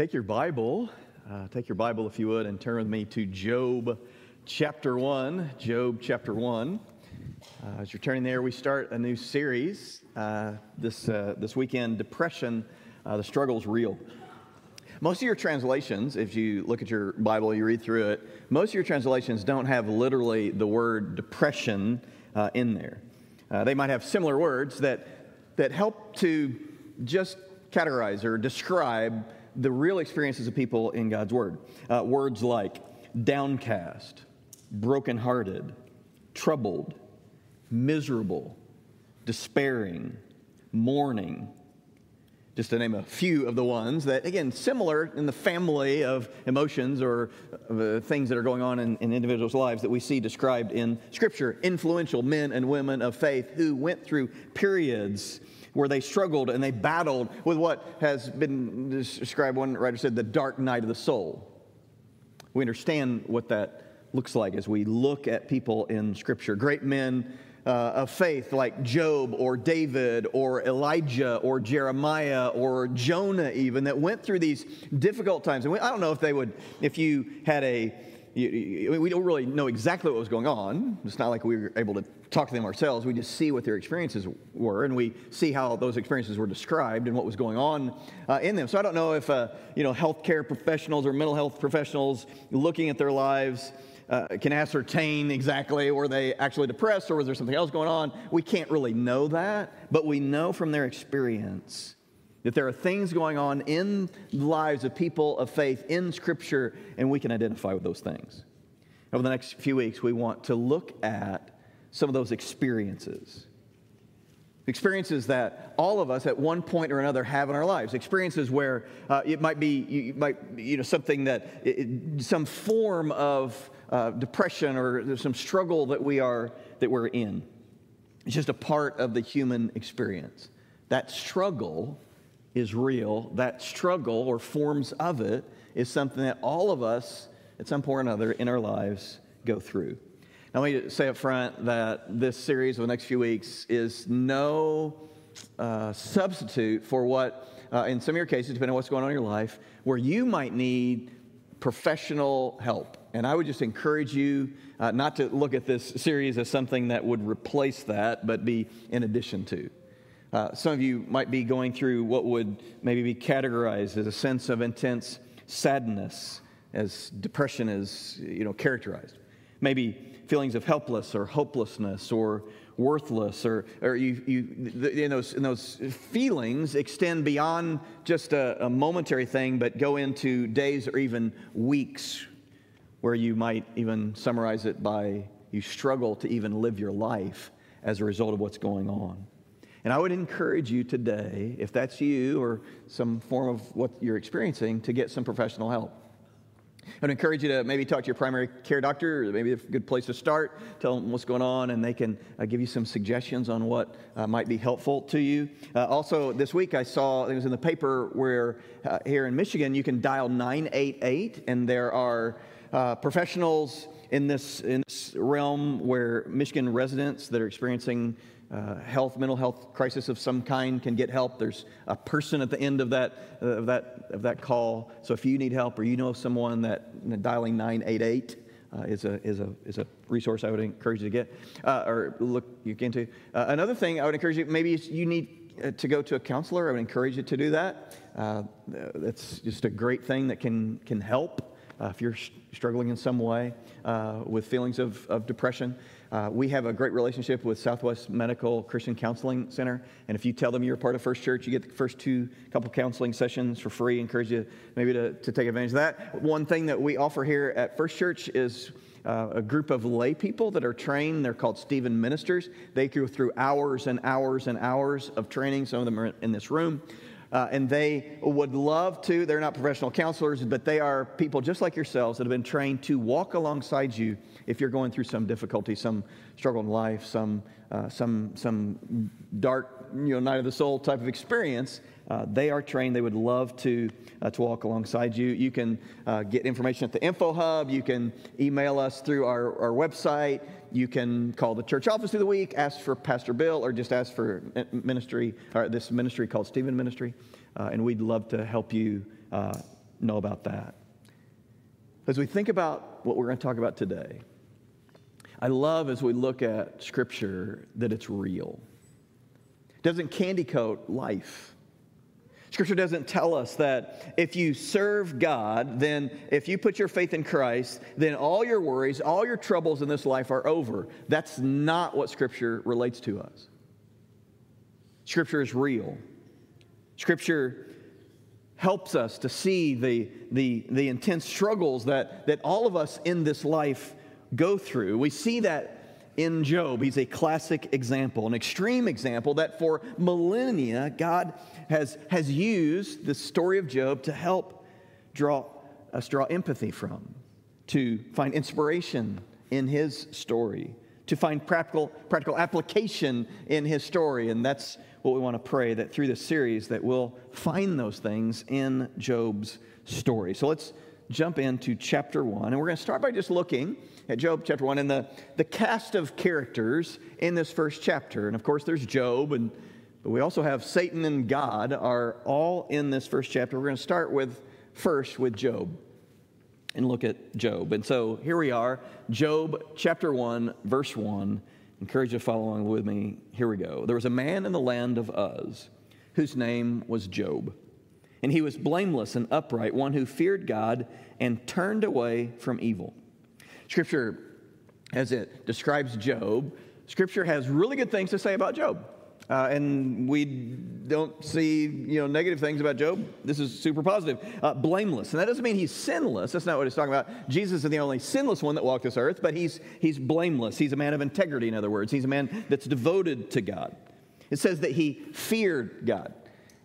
Take your Bible, uh, take your Bible if you would, and turn with me to Job chapter 1. Job chapter 1. Uh, as you're turning there, we start a new series uh, this, uh, this weekend Depression, uh, the struggle's real. Most of your translations, if you look at your Bible, you read through it, most of your translations don't have literally the word depression uh, in there. They might have similar words that, that help to just categorize or describe the real experiences of people in God's Word. Uh, words like downcast, brokenhearted, troubled, miserable, despairing, mourning, just to name a few of the ones that, again, similar in the family of emotions or uh, things that are going on in, in individuals' lives that we see described in Scripture. Influential men and women of faith who went through periods where they struggled and they battled with what has been described, one writer said, the dark night of the soul. We understand what that looks like as we look at people in Scripture. Great men uh, of faith like Job or David or Elijah or Jeremiah or Jonah, even, that went through these difficult times. And we, I don't know if they would, if you had a we don't really know exactly what was going on. It's not like we were able to talk to them ourselves. We just see what their experiences were, and we see how those experiences were described and what was going on uh, in them. So I don't know if uh, you know healthcare professionals or mental health professionals looking at their lives uh, can ascertain exactly were they actually depressed or was there something else going on. We can't really know that, but we know from their experience that there are things going on in the lives of people of faith in Scripture, and we can identify with those things. Over the next few weeks, we want to look at some of those experiences. Experiences that all of us at one point or another have in our lives. Experiences where uh, it might be you might, you know, something that, it, some form of uh, depression or some struggle that, we are, that we're in. It's just a part of the human experience. That struggle is real, that struggle or forms of it is something that all of us at some point or another in our lives go through. Now, let me say up front that this series of the next few weeks is no uh, substitute for what, uh, in some of your cases, depending on what's going on in your life, where you might need professional help. And I would just encourage you uh, not to look at this series as something that would replace that, but be in addition to. Uh, some of you might be going through what would maybe be categorized as a sense of intense sadness, as depression is you know, characterized. Maybe feelings of helpless or hopelessness or worthless, or, or you, you, in, those, in those feelings extend beyond just a, a momentary thing, but go into days or even weeks where you might even summarize it by you struggle to even live your life as a result of what's going on. And I would encourage you today, if that's you or some form of what you're experiencing, to get some professional help. I would encourage you to maybe talk to your primary care doctor, maybe a good place to start. Tell them what's going on, and they can uh, give you some suggestions on what uh, might be helpful to you. Uh, also, this week I saw it was in the paper where uh, here in Michigan you can dial 988, and there are uh, professionals in this, in this realm where Michigan residents that are experiencing uh, health, mental health crisis of some kind can get help. There's a person at the end of that, uh, of that, of that call. So if you need help or you know someone that you know, dialing 988 uh, is, a, is, a, is a resource I would encourage you to get uh, or look you into. Uh, another thing I would encourage you, maybe you need to go to a counselor. I would encourage you to do that. that's just a great thing that can, can help if you're struggling in some way with feelings of, of depression. Uh, we have a great relationship with Southwest Medical Christian Counseling Center, and if you tell them you're part of First Church, you get the first two couple counseling sessions for free. Encourage you maybe to, to take advantage of that. One thing that we offer here at First Church is uh, a group of lay people that are trained. They're called Stephen Ministers. They go through hours and hours and hours of training. Some of them are in this room. Uh, and they would love to, they're not professional counselors, but they are people just like yourselves that have been trained to walk alongside you if you're going through some difficulty, some struggle in life, some, uh, some, some dark you know, night of the soul type of experience. Uh, they are trained. They would love to, uh, to walk alongside you. You can uh, get information at the Info Hub. You can email us through our, our website. You can call the church office through the week, ask for Pastor Bill, or just ask for ministry, or this ministry called Stephen Ministry. Uh, and we'd love to help you uh, know about that. As we think about what we're going to talk about today, I love as we look at Scripture that it's real. It doesn't candy coat life. Scripture doesn't tell us that if you serve God, then if you put your faith in Christ, then all your worries, all your troubles in this life are over. That's not what Scripture relates to us. Scripture is real. Scripture helps us to see the, the, the intense struggles that, that all of us in this life go through. We see that in Job. He's a classic example, an extreme example that for millennia, God has, has used the story of Job to help draw us draw empathy from, to find inspiration in his story, to find practical, practical application in his story. And that's what we want to pray that through this series that we'll find those things in Job's story. So let's jump into chapter 1 and we're going to start by just looking at Job chapter 1 and the, the cast of characters in this first chapter. And of course there's Job and but we also have Satan and God are all in this first chapter. We're going to start with first with Job and look at Job. And so here we are, Job chapter 1 verse 1 encourage you to follow along with me. Here we go. There was a man in the land of Uz whose name was Job. And he was blameless and upright, one who feared God and turned away from evil. Scripture, as it describes Job, Scripture has really good things to say about Job. Uh, and we don't see you know negative things about Job. This is super positive. Uh, blameless, and that doesn't mean he's sinless. That's not what he's talking about. Jesus is the only sinless one that walked this earth, but he's he's blameless. He's a man of integrity. In other words, he's a man that's devoted to God. It says that he feared God,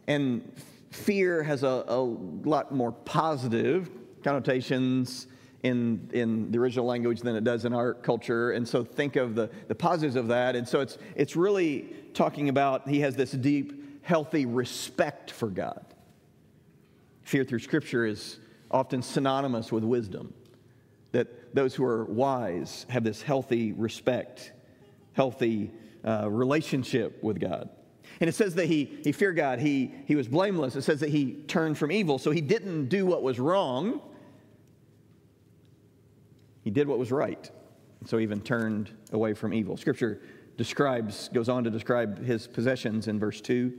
and fear has a, a lot more positive connotations in, in the original language than it does in our culture. And so think of the, the positives of that. And so it's, it's really talking about he has this deep, healthy respect for God. Fear through Scripture is often synonymous with wisdom, that those who are wise have this healthy respect, healthy uh, relationship with God. And it says that he, he feared God, he, he was blameless. It says that he turned from evil. So he didn't do what was wrong, he did what was right. So he even turned away from evil. Scripture describes, goes on to describe his possessions in verse 2.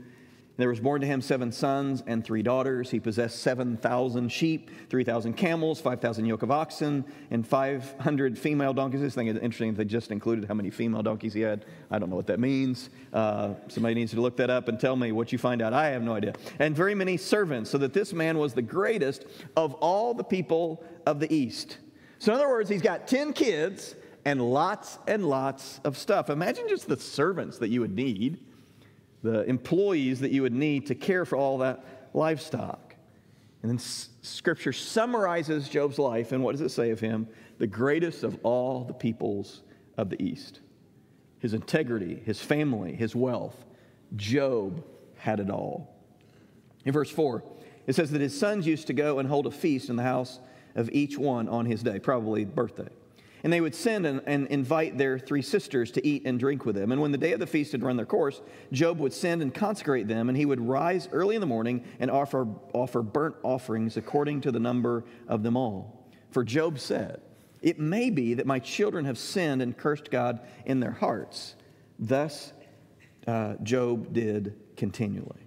There was born to him seven sons and three daughters. He possessed 7,000 sheep, 3,000 camels, 5,000 yoke of oxen, and 500 female donkeys. This thing is interesting. They just included how many female donkeys he had. I don't know what that means. Uh, somebody needs to look that up and tell me what you find out. I have no idea. And very many servants, so that this man was the greatest of all the people of the East. So, in other words, he's got 10 kids and lots and lots of stuff. Imagine just the servants that you would need, the employees that you would need to care for all that livestock. And then scripture summarizes Job's life, and what does it say of him? The greatest of all the peoples of the East. His integrity, his family, his wealth. Job had it all. In verse 4, it says that his sons used to go and hold a feast in the house of each one on his day, probably birthday. And they would send and, and, invite their three sisters to eat and drink with them. And when the day of the feast had run their course, Job would send and consecrate them, and he would rise early in the morning and offer, offer burnt offerings according to the number of them all. For Job said, It may be that my children have sinned and cursed God in their hearts. Thus, uh, Job did continually.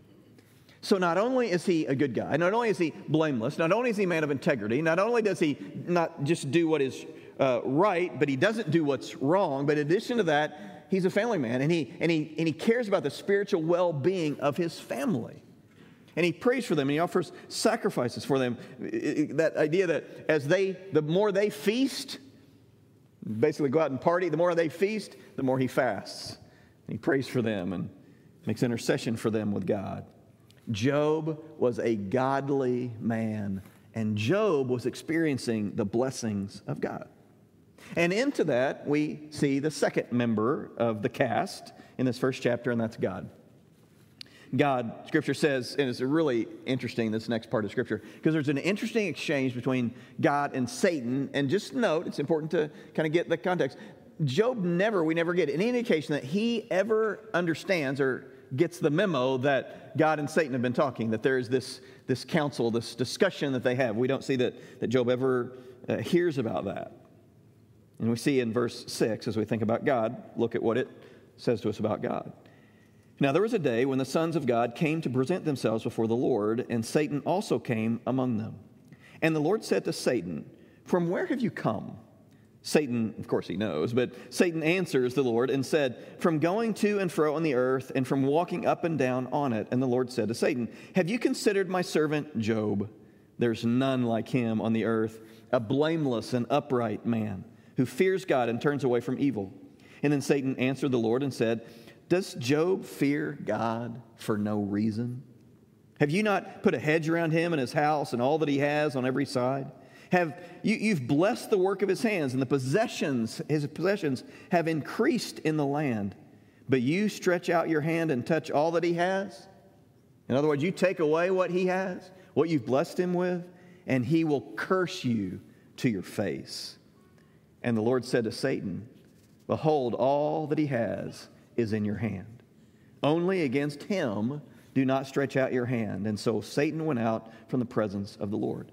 So not only is he a good guy, not only is he blameless, not only is he a man of integrity, not only does he not just do what is uh, right, but he doesn't do what's wrong, but in addition to that, he's a family man and he, and he, and he cares about the spiritual well being of his family. And he prays for them and he offers sacrifices for them. That idea that as they, the more they feast, basically go out and party, the more they feast, the more he fasts. And he prays for them and makes intercession for them with God. Job was a godly man, and Job was experiencing the blessings of God. And into that, we see the second member of the cast in this first chapter, and that's God. God, Scripture says, and it's really interesting, this next part of Scripture, because there's an interesting exchange between God and Satan. And just note, it's important to kind of get the context. Job never, we never get any indication that he ever understands or gets the memo that God and Satan have been talking, that there is this, this council, this discussion that they have. We don't see that, that Job ever uh, hears about that. And we see in verse 6, as we think about God, look at what it says to us about God. Now, there was a day when the sons of God came to present themselves before the Lord, and Satan also came among them. And the Lord said to Satan, From where have you come? Satan, of course, he knows, but Satan answers the Lord and said, From going to and fro on the earth and from walking up and down on it. And the Lord said to Satan, Have you considered my servant Job? There's none like him on the earth, a blameless and upright man who fears God and turns away from evil. And then Satan answered the Lord and said, does Job fear God for no reason? Have you not put a hedge around him and his house and all that he has on every side? Have you, you've blessed the work of his hands, and the possessions, his possessions have increased in the land. But you stretch out your hand and touch all that he has. In other words, you take away what he has, what you've blessed him with, and he will curse you to your face. And the Lord said to Satan, Behold, all that he has is in your hand. Only against him do not stretch out your hand. And so Satan went out from the presence of the Lord.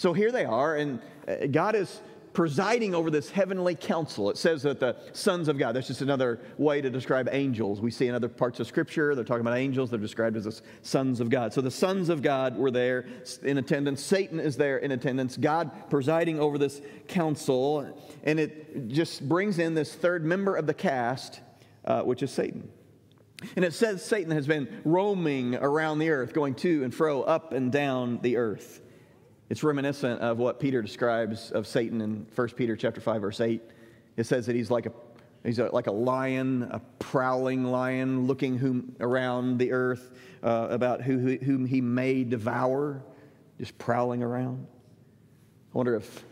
So here they are, and uh, God is presiding over this heavenly council. It says that the sons of God, that's just another way to describe angels. We see in other parts of Scripture, they're talking about angels, they're described as the sons of God. So the sons of God were there in attendance. Satan is there in attendance. God presiding over this council, and it just brings in this third member of the cast uh, which is Satan. And it says Satan has been roaming around the earth, going to and fro, up and down the earth. It's reminiscent of what Peter describes of Satan in 1 Peter chapter 5, verse 8. It says that he's like a He's a, like a lion, a prowling lion, looking whom, around the earth uh, about who, who, whom he may devour, just prowling around. I wonder if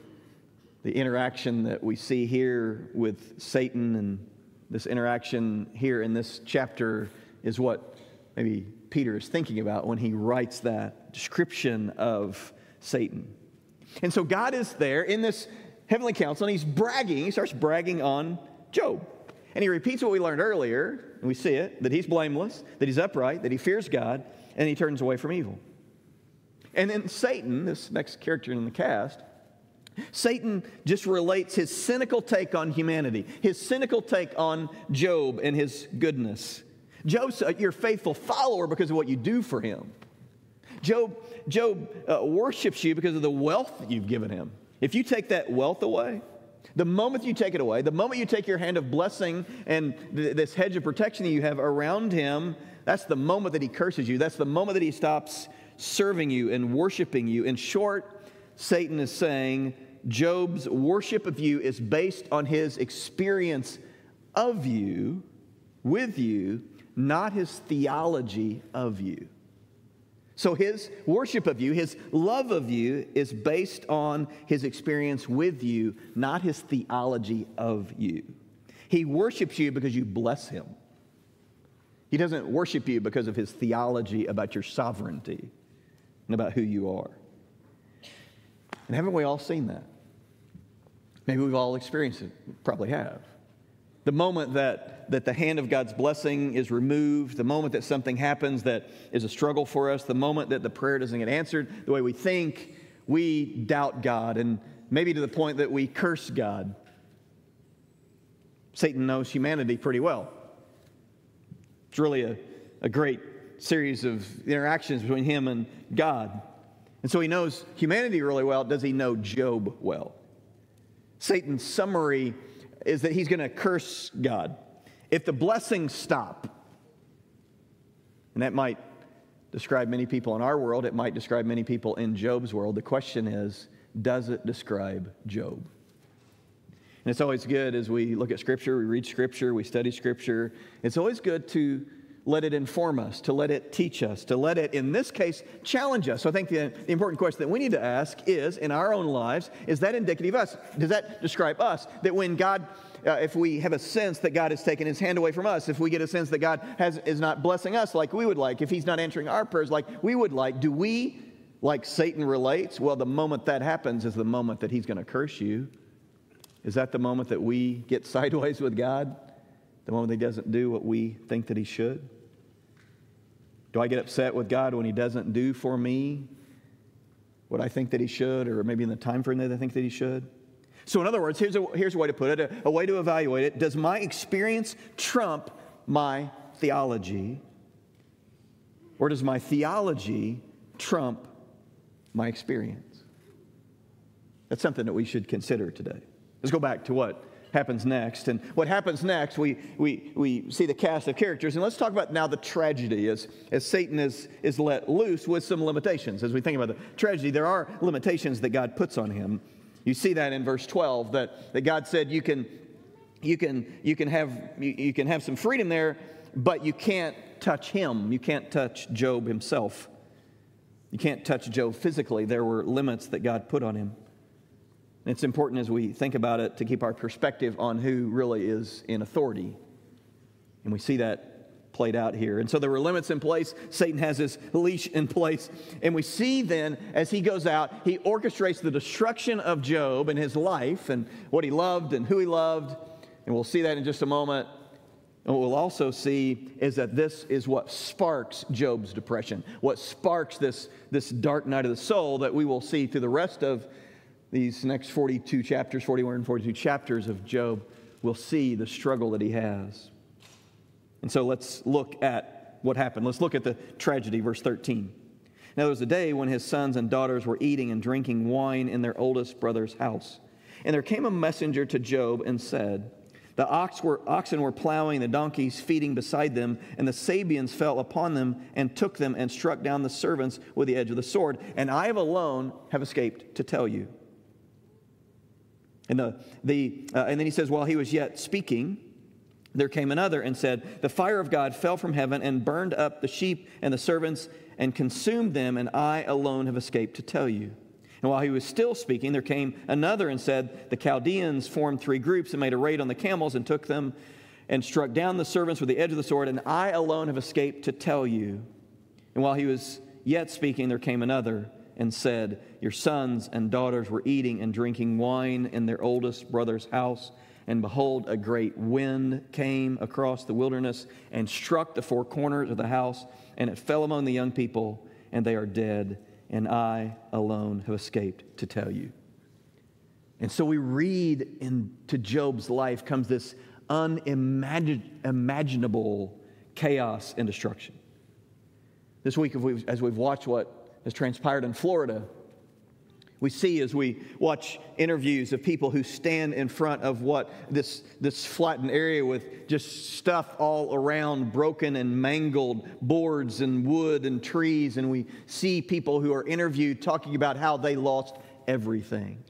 the interaction that we see here with Satan and this interaction here in this chapter is what maybe Peter is thinking about when he writes that description of Satan. And so God is there in this heavenly council and he's bragging, he starts bragging on Job. And he repeats what we learned earlier, and we see it that he's blameless, that he's upright, that he fears God, and he turns away from evil. And then Satan, this next character in the cast, Satan just relates his cynical take on humanity, his cynical take on Job and his goodness. Job's your faithful follower because of what you do for him. Job, Job uh, worships you because of the wealth you've given him. If you take that wealth away, the moment you take it away, the moment you take your hand of blessing and th- this hedge of protection that you have around him, that's the moment that he curses you. That's the moment that he stops serving you and worshiping you. In short, Satan is saying, Job's worship of you is based on his experience of you, with you, not his theology of you. So his worship of you, his love of you, is based on his experience with you, not his theology of you. He worships you because you bless him. He doesn't worship you because of his theology about your sovereignty and about who you are. And haven't we all seen that? Maybe we've all experienced it, probably have. The moment that, that the hand of God's blessing is removed, the moment that something happens that is a struggle for us, the moment that the prayer doesn't get answered the way we think, we doubt God, and maybe to the point that we curse God. Satan knows humanity pretty well. It's really a, a great series of interactions between him and God. And so he knows humanity really well. Does he know Job well? Satan's summary is that he's going to curse God. If the blessings stop, and that might describe many people in our world, it might describe many people in Job's world. The question is, does it describe Job? And it's always good as we look at Scripture, we read Scripture, we study Scripture. It's always good to let it inform us, to let it teach us, to let it, in this case, challenge us. So I think the, the, important question that we need to ask is in our own lives, is that indicative of us? Does that describe us? That when God, uh, if we have a sense that God has taken his hand away from us, if we get a sense that God has, is not blessing us like we would like, if he's not answering our prayers like we would like, do we, like Satan relates? Well, the moment that happens is the moment that he's going to curse you. Is that the moment that we get sideways with God? The moment he doesn't do what we think that he should? Do I get upset with God when He doesn't do for me what I think that He should, or maybe in the time frame that I think that He should? So, in other words, here's a, here's a way to put it a, a way to evaluate it. Does my experience trump my theology? Or does my theology trump my experience? That's something that we should consider today. Let's go back to what happens next. And what happens next, we, we, we see the cast of characters. And let's talk about now the tragedy as, as Satan is, is let loose with some limitations. As we think about the tragedy, there are limitations that God puts on him. You see that in verse 12 that, that God said you can, you, can, you, can have, you, you can have some freedom there, but you can't touch him. You can't touch Job himself. You can't touch Job physically. There were limits that God put on him. It's important as we think about it to keep our perspective on who really is in authority. And we see that played out here. And so there were limits in place. Satan has his leash in place. And we see then, as he goes out, he orchestrates the destruction of Job and his life and what he loved and who he loved. And we'll see that in just a moment. And what we'll also see is that this is what sparks Job's depression, what sparks this, this dark night of the soul that we will see through the rest of these next 42 chapters, 41 and 42 chapters of Job, we'll see the struggle that he has. And so let's look at what happened. Let's look at the tragedy, verse 13. Now, there was a day when his sons and daughters were eating and drinking wine in their oldest brother's house. And there came a messenger to Job and said, The ox were, oxen were plowing, the donkeys feeding beside them, and the Sabeans fell upon them and took them and struck down the servants with the edge of the sword. And I alone have escaped to tell you. And, the, the, uh, and then he says, while he was yet speaking, there came another and said, The fire of God fell from heaven and burned up the sheep and the servants and consumed them, and I alone have escaped to tell you. And while he was still speaking, there came another and said, The Chaldeans formed three groups and made a raid on the camels and took them and struck down the servants with the edge of the sword, and I alone have escaped to tell you. And while he was yet speaking, there came another and said, Your sons and daughters were eating and drinking wine in their oldest brother's house. And behold, a great wind came across the wilderness and struck the four corners of the house, and it fell among the young people, and they are dead. And I alone have escaped to tell you. And so we read into Job's life comes this unimaginable chaos and destruction. This week, as we've watched what has transpired in Florida. We see as we watch interviews of people who stand in front of what this, this flattened area with just stuff all around, broken and mangled boards and wood and trees. And we see people who are interviewed talking about how they lost everything.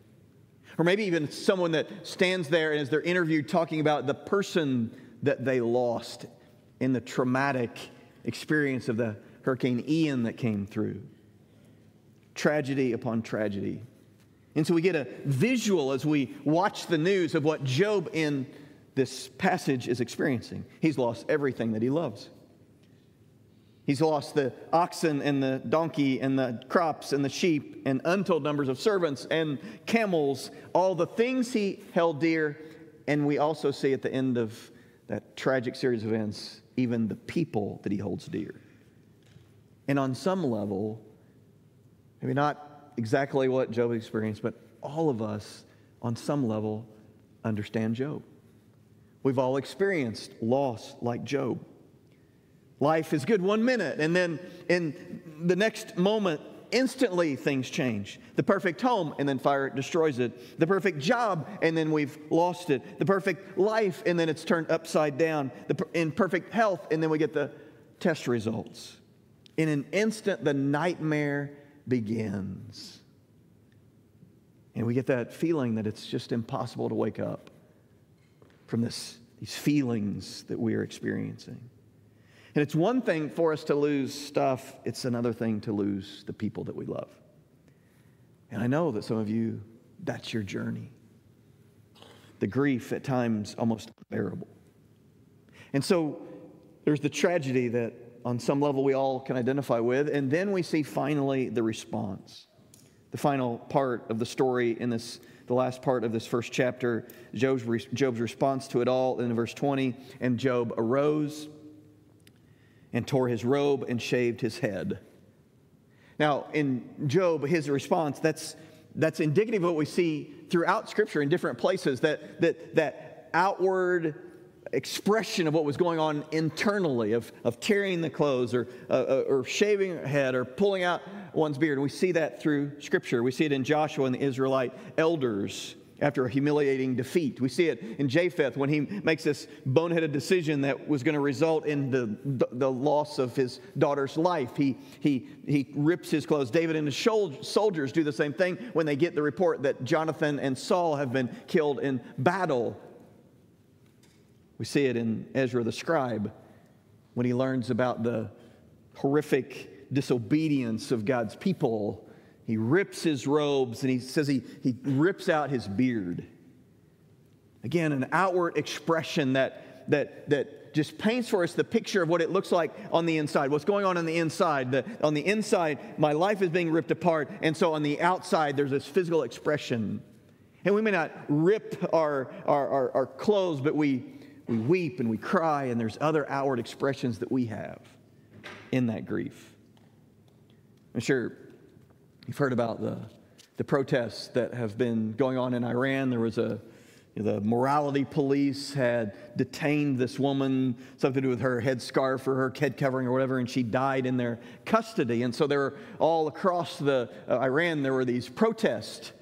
Or maybe even someone that stands there as they're interviewed talking about the person that they lost in the traumatic experience of the Hurricane Ian that came through tragedy upon tragedy. And so we get a visual as we watch the news of what Job in this passage is experiencing. He's lost everything that he loves. He's lost the oxen and the donkey and the crops and the sheep and untold numbers of servants and camels, all the things he held dear. And we also see at the end of that tragic series of events, even the people that he holds dear. And on some level, Maybe not exactly what Job experienced, but all of us, on some level, understand Job. We've all experienced loss like Job. Life is good one minute, and then in the next moment, instantly things change. The perfect home, and then fire destroys it. The perfect job, and then we've lost it. The perfect life, and then it's turned upside down. The, in perfect health, and then we get the test results. In an instant, the nightmare begins. And we get that feeling that it's just impossible to wake up from this, these feelings that we are experiencing. And it's one thing for us to lose stuff, it's another thing to lose the people that we love. And I know that some of you, that's your journey. The grief at times almost unbearable. And so there's the tragedy that on some level we all can identify with. And then we see finally the response. The final part of the story in this, the last part of this first chapter, Job's, Job's response to it all in verse 20. And Job arose and tore his robe and shaved his head. Now, in Job, his response, that's, that's indicative of what we see throughout Scripture in different places, that, that, that outward expression of what was going on internally, of, of tearing the clothes or, uh, uh or shaving a head or pulling out one's beard. And we see that through Scripture. We see it in Joshua and the Israelite elders after a humiliating defeat. We see it in Japheth when he makes this boneheaded decision that was going to result in the, the, loss of his daughter's life. He, he, he rips his clothes. David and his soldiers do the same thing when they get the report that Jonathan and Saul have been killed in battle. We see it in Ezra the scribe when he learns about the horrific disobedience of God's people he rips his robes and he says he, he rips out his beard. Again, an outward expression that, that, that just paints for us the picture of what it looks like on the inside, what's going on on the inside. The, on the inside, my life is being ripped apart, and so on the outside, there's this physical expression. And we may not rip our, our, our, our clothes, but we, we weep and we cry, and there's other outward expressions that we have in that grief. I'm sure You've heard about the, the protests that have been going on in Iran. There was a, the morality police had detained this woman, something to do with her headscarf or her head covering or whatever, and she died in their custody. And so there were all across the uh, Iran, there were these protests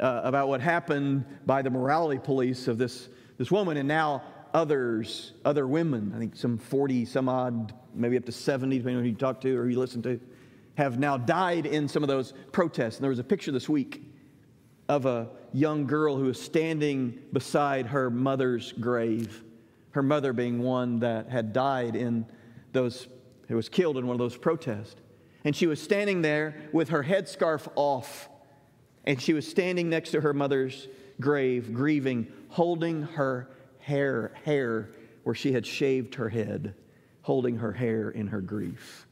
uh, about what happened by the morality police of this, this woman. And now others, other women, I think some 40 some odd, maybe up to 70, depending on who you talk to or who you listen to, have now died in some of those protests. And there was a picture this week of a young girl who was standing beside her mother's grave, her mother being one that had died in those, who was killed in one of those protests. And she was standing there with her headscarf off, and she was standing next to her mother's grave, grieving, holding her hair, hair where she had shaved her head, holding her hair in her grief.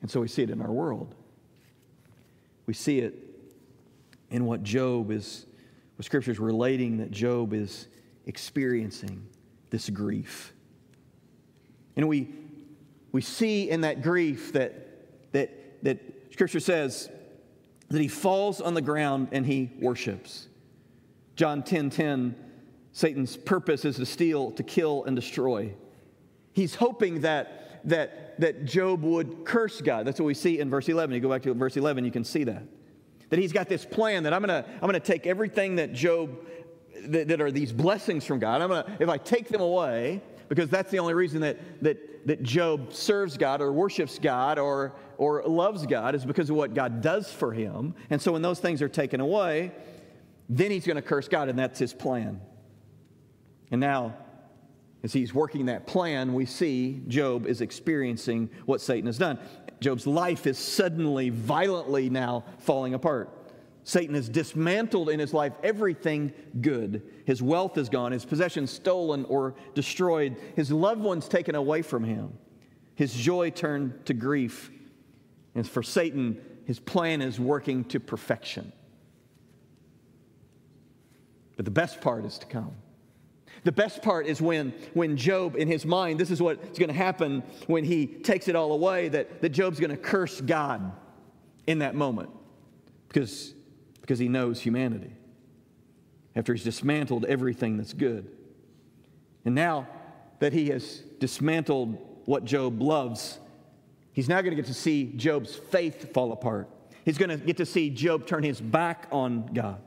And so we see it in our world. We see it in what Job is, what Scripture is relating that Job is experiencing this grief. And we, we see in that grief that, that, that Scripture says that he falls on the ground and he worships. John 10 10, Satan's purpose is to steal, to kill, and destroy. He's hoping that, that that Job would curse God. That's what we see in verse 11. You go back to verse 11, you can see that. That he's got this plan that I'm going to I'm to take everything that Job, that, that are these blessings from God, I'm going to, if I take them away, because that's the only reason that, that, that Job serves God or worships God or, or loves God is because of what God does for him. And so when those things are taken away, then he's going to curse God, and that's his plan. And now as he's working that plan, we see Job is experiencing what Satan has done. Job's life is suddenly, violently now falling apart. Satan has dismantled in his life everything good. His wealth is gone, his possessions stolen or destroyed, his loved ones taken away from him, his joy turned to grief. And for Satan, his plan is working to perfection. But the best part is to come. The best part is when, when Job, in his mind, this is what's going to happen when he takes it all away, that, that Job's going to curse God in that moment because, because he knows humanity after he's dismantled everything that's good. And now that he has dismantled what Job loves, he's now going to get to see Job's faith fall apart. He's going to get to see Job turn his back on God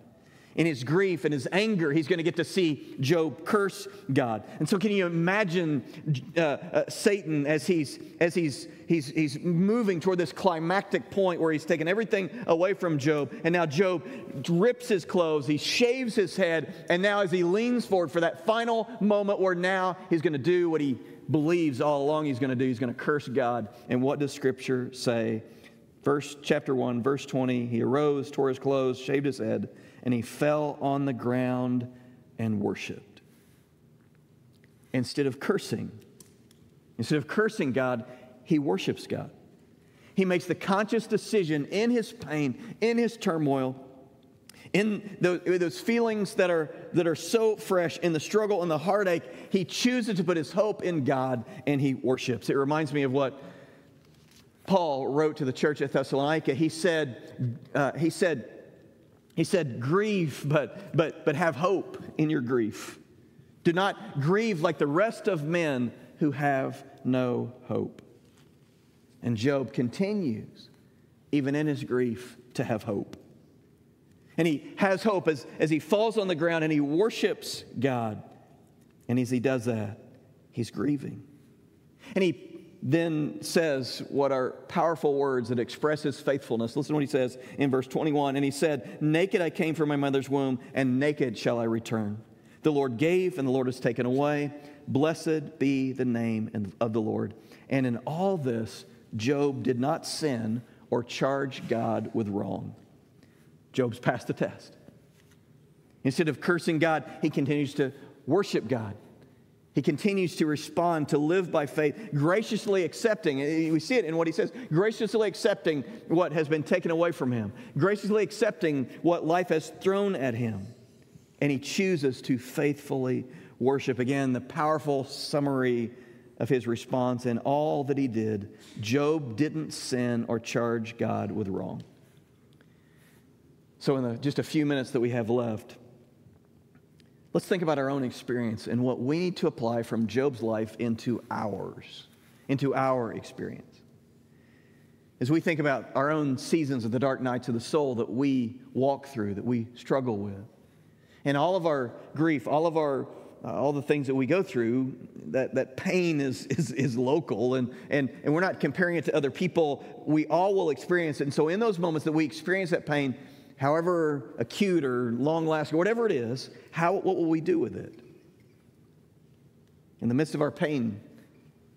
in his grief and his anger, he's going to get to see Job curse God. And so, can you imagine uh, uh, Satan as he's as he's he's he's moving toward this climactic point where he's taken everything away from Job, and now Job rips his clothes, he shaves his head, and now as he leans forward for that final moment where now he's going to do what he believes all along he's going to do, he's going to curse God. And what does Scripture say? Verse chapter one, verse twenty. He arose, tore his clothes, shaved his head and he fell on the ground and worshiped. Instead of cursing, instead of cursing God, he worships God. He makes the conscious decision in his pain, in his turmoil, In those feelings that are, that are so fresh, in the struggle and the heartache, he chooses to put his hope in God and he worships. It reminds me of what Paul wrote to the church at Thessalonica. He said, uh, he said, he said, grieve, but, but, but have hope in your grief. Do not grieve like the rest of men who have no hope. And Job continues, even in his grief, to have hope. And he has hope as, as he falls on the ground and he worships God. And as he does that, he's grieving. And he then says what are powerful words that express his faithfulness. Listen to what he says in verse 21. And he said, Naked I came from my mother's womb, and naked shall I return. The Lord gave, and the Lord has taken away. Blessed be the name of the Lord. And in all this, Job did not sin or charge God with wrong. Job's passed the test. Instead of cursing God, he continues to worship God. He continues to respond, to live by faith, graciously accepting. Uh, we see it in what he says graciously accepting what has been taken away from him, graciously accepting what life has thrown at him. And he chooses to faithfully worship. Again, the powerful summary of his response and all that he did Job didn't sin or charge God with wrong. So, in the, just a few minutes that we have left, let's think about our own experience and what we need to apply from Job's life into ours, into our experience. As we think about our own seasons of the dark nights of the soul that we walk through, that we struggle with, and all of our grief, all of our uh, all the things that we go through, that, that pain is, is, is local and, and, and we're not comparing it to other people. We all will experience it. And so, in those moments that we experience that pain, however acute or long lasting, whatever it is, how, what will we do with it? In the midst of our pain,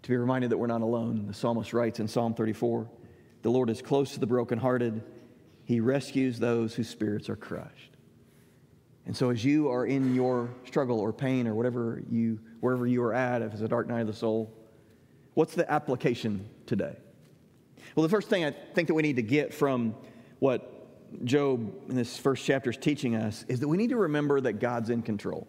to be reminded that we're not alone. The psalmist writes in Psalm 34 The Lord is close to the brokenhearted, He rescues those whose spirits are crushed. And so, as you are in your struggle or pain or whatever you, wherever you are at, if it's a dark night of the soul, what's the application today? Well, the first thing I think that we need to get from what Job in this first chapter is teaching us is that we need to remember that God's in control.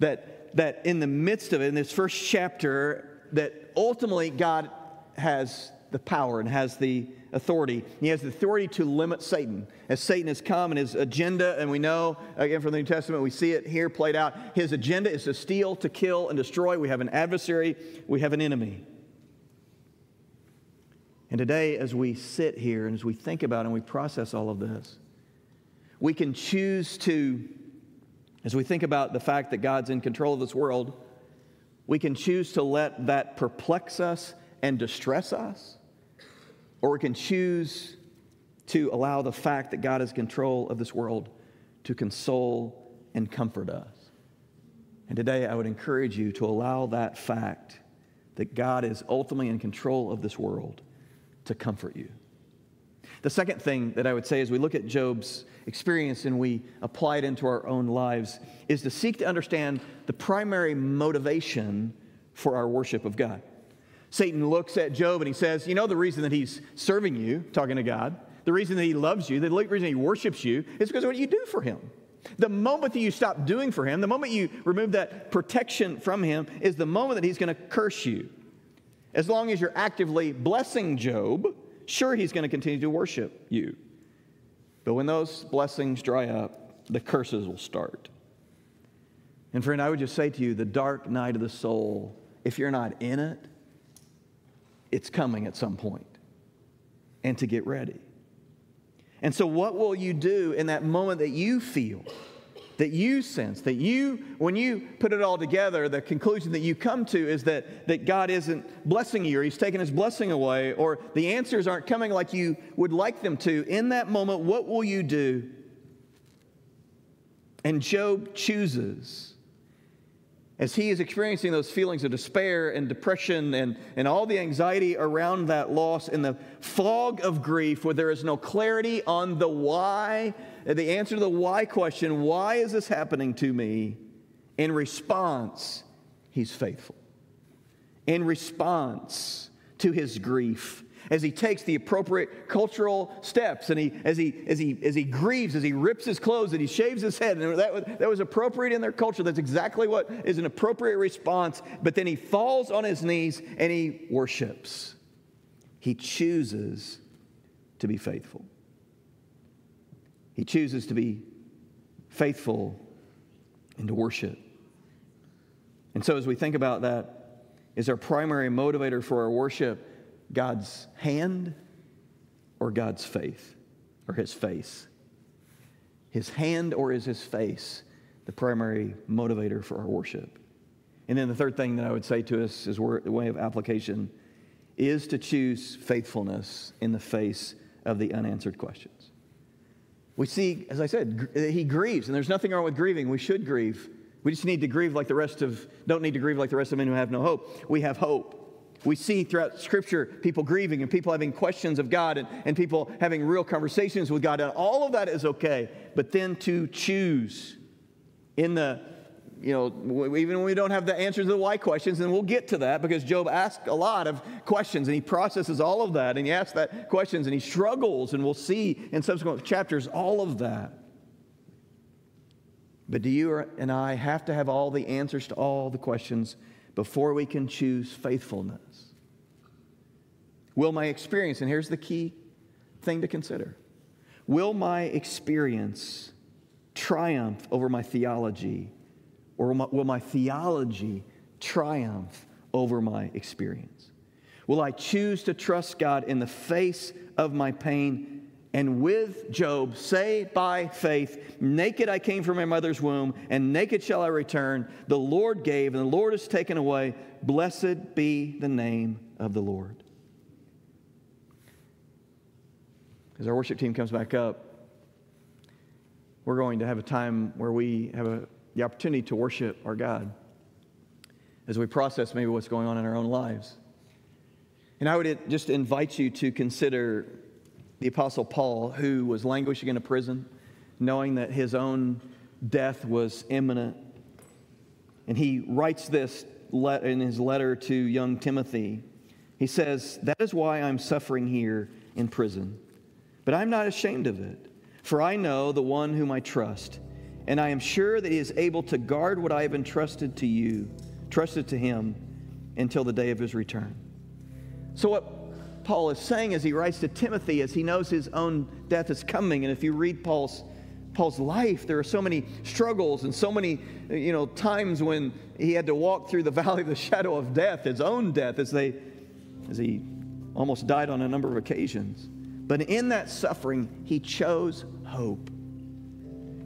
That, that in the midst of it, in this first chapter, that ultimately God has the power and has the authority. He has the authority to limit Satan. As Satan has come and his agenda, and we know, again from the New Testament, we see it here played out. His agenda is to steal, to kill, and destroy. We have an adversary, we have an enemy. And today, as we sit here and as we think about and we process all of this, we can choose to, as we think about the fact that God's in control of this world, we can choose to let that perplex us and distress us, or we can choose to allow the fact that God is in control of this world to console and comfort us. And today, I would encourage you to allow that fact that God is ultimately in control of this world to comfort you. The second thing that I would say as we look at Job's experience and we apply it into our own lives is to seek to understand the primary motivation for our worship of God. Satan looks at Job and he says, You know, the reason that he's serving you, talking to God, the reason that he loves you, the reason he worships you is because of what you do for him. The moment that you stop doing for him, the moment you remove that protection from him, is the moment that he's going to curse you. As long as you're actively blessing Job, sure, he's going to continue to worship you. But when those blessings dry up, the curses will start. And friend, I would just say to you the dark night of the soul, if you're not in it, it's coming at some point. And to get ready. And so, what will you do in that moment that you feel? That you sense, that you, when you put it all together, the conclusion that you come to is that, that God isn't blessing you or He's taking His blessing away or the answers aren't coming like you would like them to. In that moment, what will you do? And Job chooses as he is experiencing those feelings of despair and depression and, and all the anxiety around that loss in the fog of grief where there is no clarity on the why, Uh, the answer to the why question, why is this happening to me? In response, he's faithful. In response to his grief, as he takes the appropriate cultural steps and he, as, he, as, he, as he grieves, as he rips his clothes and he shaves his head. And that was, that was appropriate in their culture. That's exactly what is an appropriate response. But then he falls on his knees and he worships. He chooses to be faithful. He chooses to be faithful and to worship. And so, as we think about that, is our primary motivator for our worship God's hand or God's faith or his face? His hand or is his face the primary motivator for our worship? And then the third thing that I would say to us as a way of application is to choose faithfulness in the face of the unanswered questions. We see, as I said, he grieves, and there's nothing wrong with grieving. We should grieve. We just need to grieve like the rest of, don't need to grieve like the rest of men who have no hope. We have hope. We see throughout Scripture people grieving and people having questions of God and, and people having real conversations with God. And all of that is okay. But then to choose in the, you know, even when we don't have the answers to the why questions, and we'll get to that because Job asks a lot of questions and he processes all of that and he asks that questions and he struggles, and we'll see in subsequent chapters all of that. But do you and I have to have all the answers to all the questions before we can choose faithfulness? Will my experience, and here's the key thing to consider will my experience triumph over my theology, or will my, will my theology triumph over my experience? Will I choose to trust God in the face of my pain and with Job say by faith, Naked I came from my mother's womb, and naked shall I return. The Lord gave, and the Lord has taken away. Blessed be the name of the Lord. As our worship team comes back up, we're going to have a time where we have a, the opportunity to worship our God as we process maybe what's going on in our own lives. And I would just invite you to consider the Apostle Paul, who was languishing in a prison, knowing that his own death was imminent. And he writes this in his letter to young Timothy. He says, That is why I'm suffering here in prison. But I'm not ashamed of it, for I know the one whom I trust, and I am sure that he is able to guard what I have entrusted to you, trusted to him, until the day of his return. So, what Paul is saying as he writes to Timothy, as he knows his own death is coming. And if you read Paul's Paul's life, there are so many struggles and so many, you know, times when he had to walk through the valley of the shadow of death, his own death, as they, as he almost died on a number of occasions. But in that suffering, he chose hope.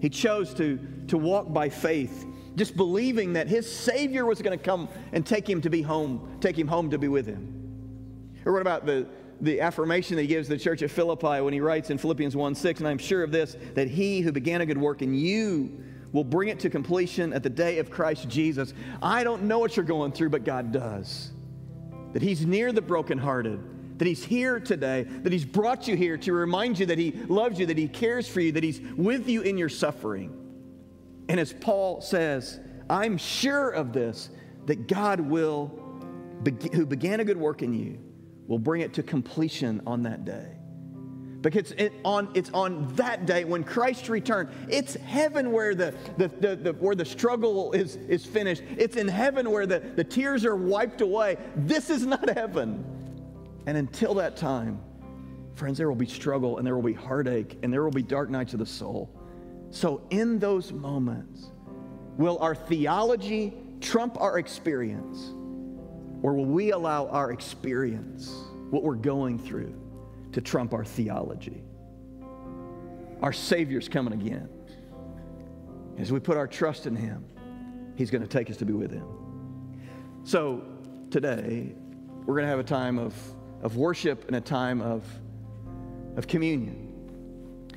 He chose to, to walk by faith, just believing that his Savior was going to come and take him to be home, take him home to be with him. Or what about the, the affirmation that he gives the church at Philippi when he writes in Philippians 1 6, and I'm sure of this, that he who began a good work in you will bring it to completion at the day of Christ Jesus. I don't know what you're going through, but God does. That he's near the brokenhearted, that he's here today, that he's brought you here to remind you that he loves you, that he cares for you, that he's with you in your suffering. And as Paul says, I'm sure of this, that God will, who began a good work in you, will bring it to completion on that day. Because it on, it's on that day when Christ returned. It's heaven where the, the, the, the, where the struggle is, is finished. It's in heaven where the, the tears are wiped away. This is not heaven. And until that time, friends, there will be struggle and there will be heartache and there will be dark nights of the soul. So, in those moments, will our theology trump our experience? Or will we allow our experience, what we're going through, to trump our theology? Our Savior's coming again. As we put our trust in Him, He's going to take us to be with Him. So today, we're going to have a time of, of worship and a time of, of communion.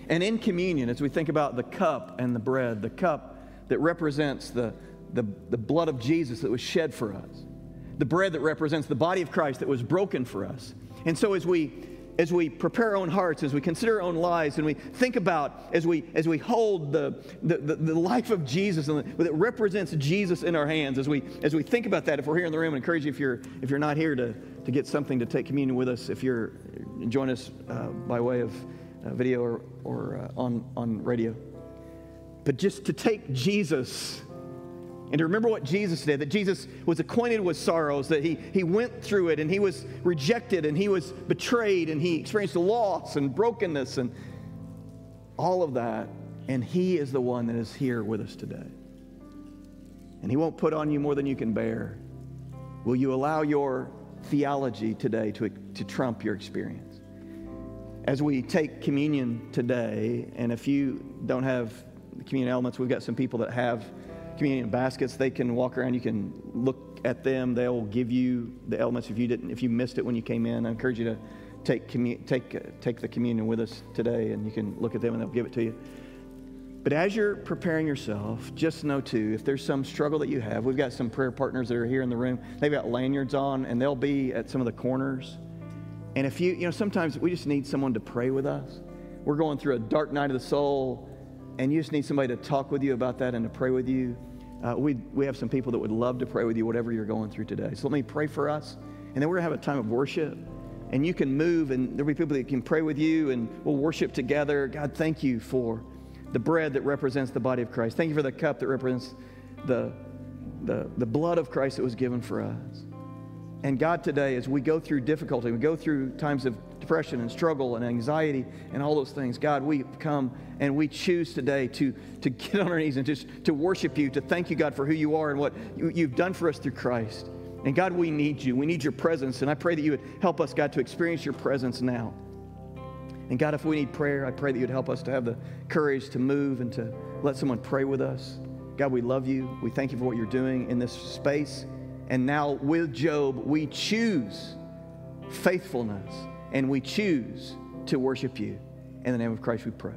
And in communion, as we think about the cup and the bread, the cup that represents the, the, the blood of Jesus that was shed for us, the bread that represents the body of Christ that was broken for us. And so as we as we prepare our own hearts, as we consider our own lives, and we think about as we as we hold the the, the, the life of Jesus and that represents Jesus in our hands, as we as we think about that, if we're here in the room, I encourage you if you're if you're not here to to get something to take communion with us, if you're join us uh, by way of uh, video or, or uh, on on radio, but just to take Jesus and to remember what Jesus did, that Jesus was acquainted with sorrows, that he, he went through it and he was rejected and he was betrayed and he experienced loss and brokenness and all of that. And he is the one that is here with us today. And he won't put on you more than you can bear. Will you allow your theology today to, to trump your experience? As we take communion today, and if you don't have communion elements, we've got some people that have communion baskets. They can walk around. You can look at them. They'll give you the elements if you didn't, if you missed it when you came in. I encourage you to take take uh, take the communion with us today, and you can look at them and they'll give it to you. But as you're preparing yourself, just know too, if there's some struggle that you have, we've got some prayer partners that are here in the room. They've got lanyards on, and they'll be at some of the corners. And if you, you know, sometimes we just need someone to pray with us. We're going through a dark night of the soul and you just need somebody to talk with you about that and to pray with you, uh, we, we have some people that would love to pray with you, whatever you're going through today. So let me pray for us, and then we're going to have a time of worship. And you can move, and there'll be people that can pray with you, and we'll worship together. God, thank you for the bread that represents the body of Christ. Thank you for the cup that represents the, the, the blood of Christ that was given for us. And God, today, as we go through difficulty, we go through times of depression and struggle and anxiety and all those things, God, we come and we choose today to, to get on our knees and just to worship you, to thank you, God, for who you are and what you, you've done for us through Christ. And God, we need you. We need your presence. And I pray that you would help us, God, to experience your presence now. And God, if we need prayer, I pray that you'd help us to have the courage to move and to let someone pray with us. God, we love you. We thank you for what you're doing in this space. And now with Job, we choose faithfulness and we choose to worship you. In the name of Christ, we pray.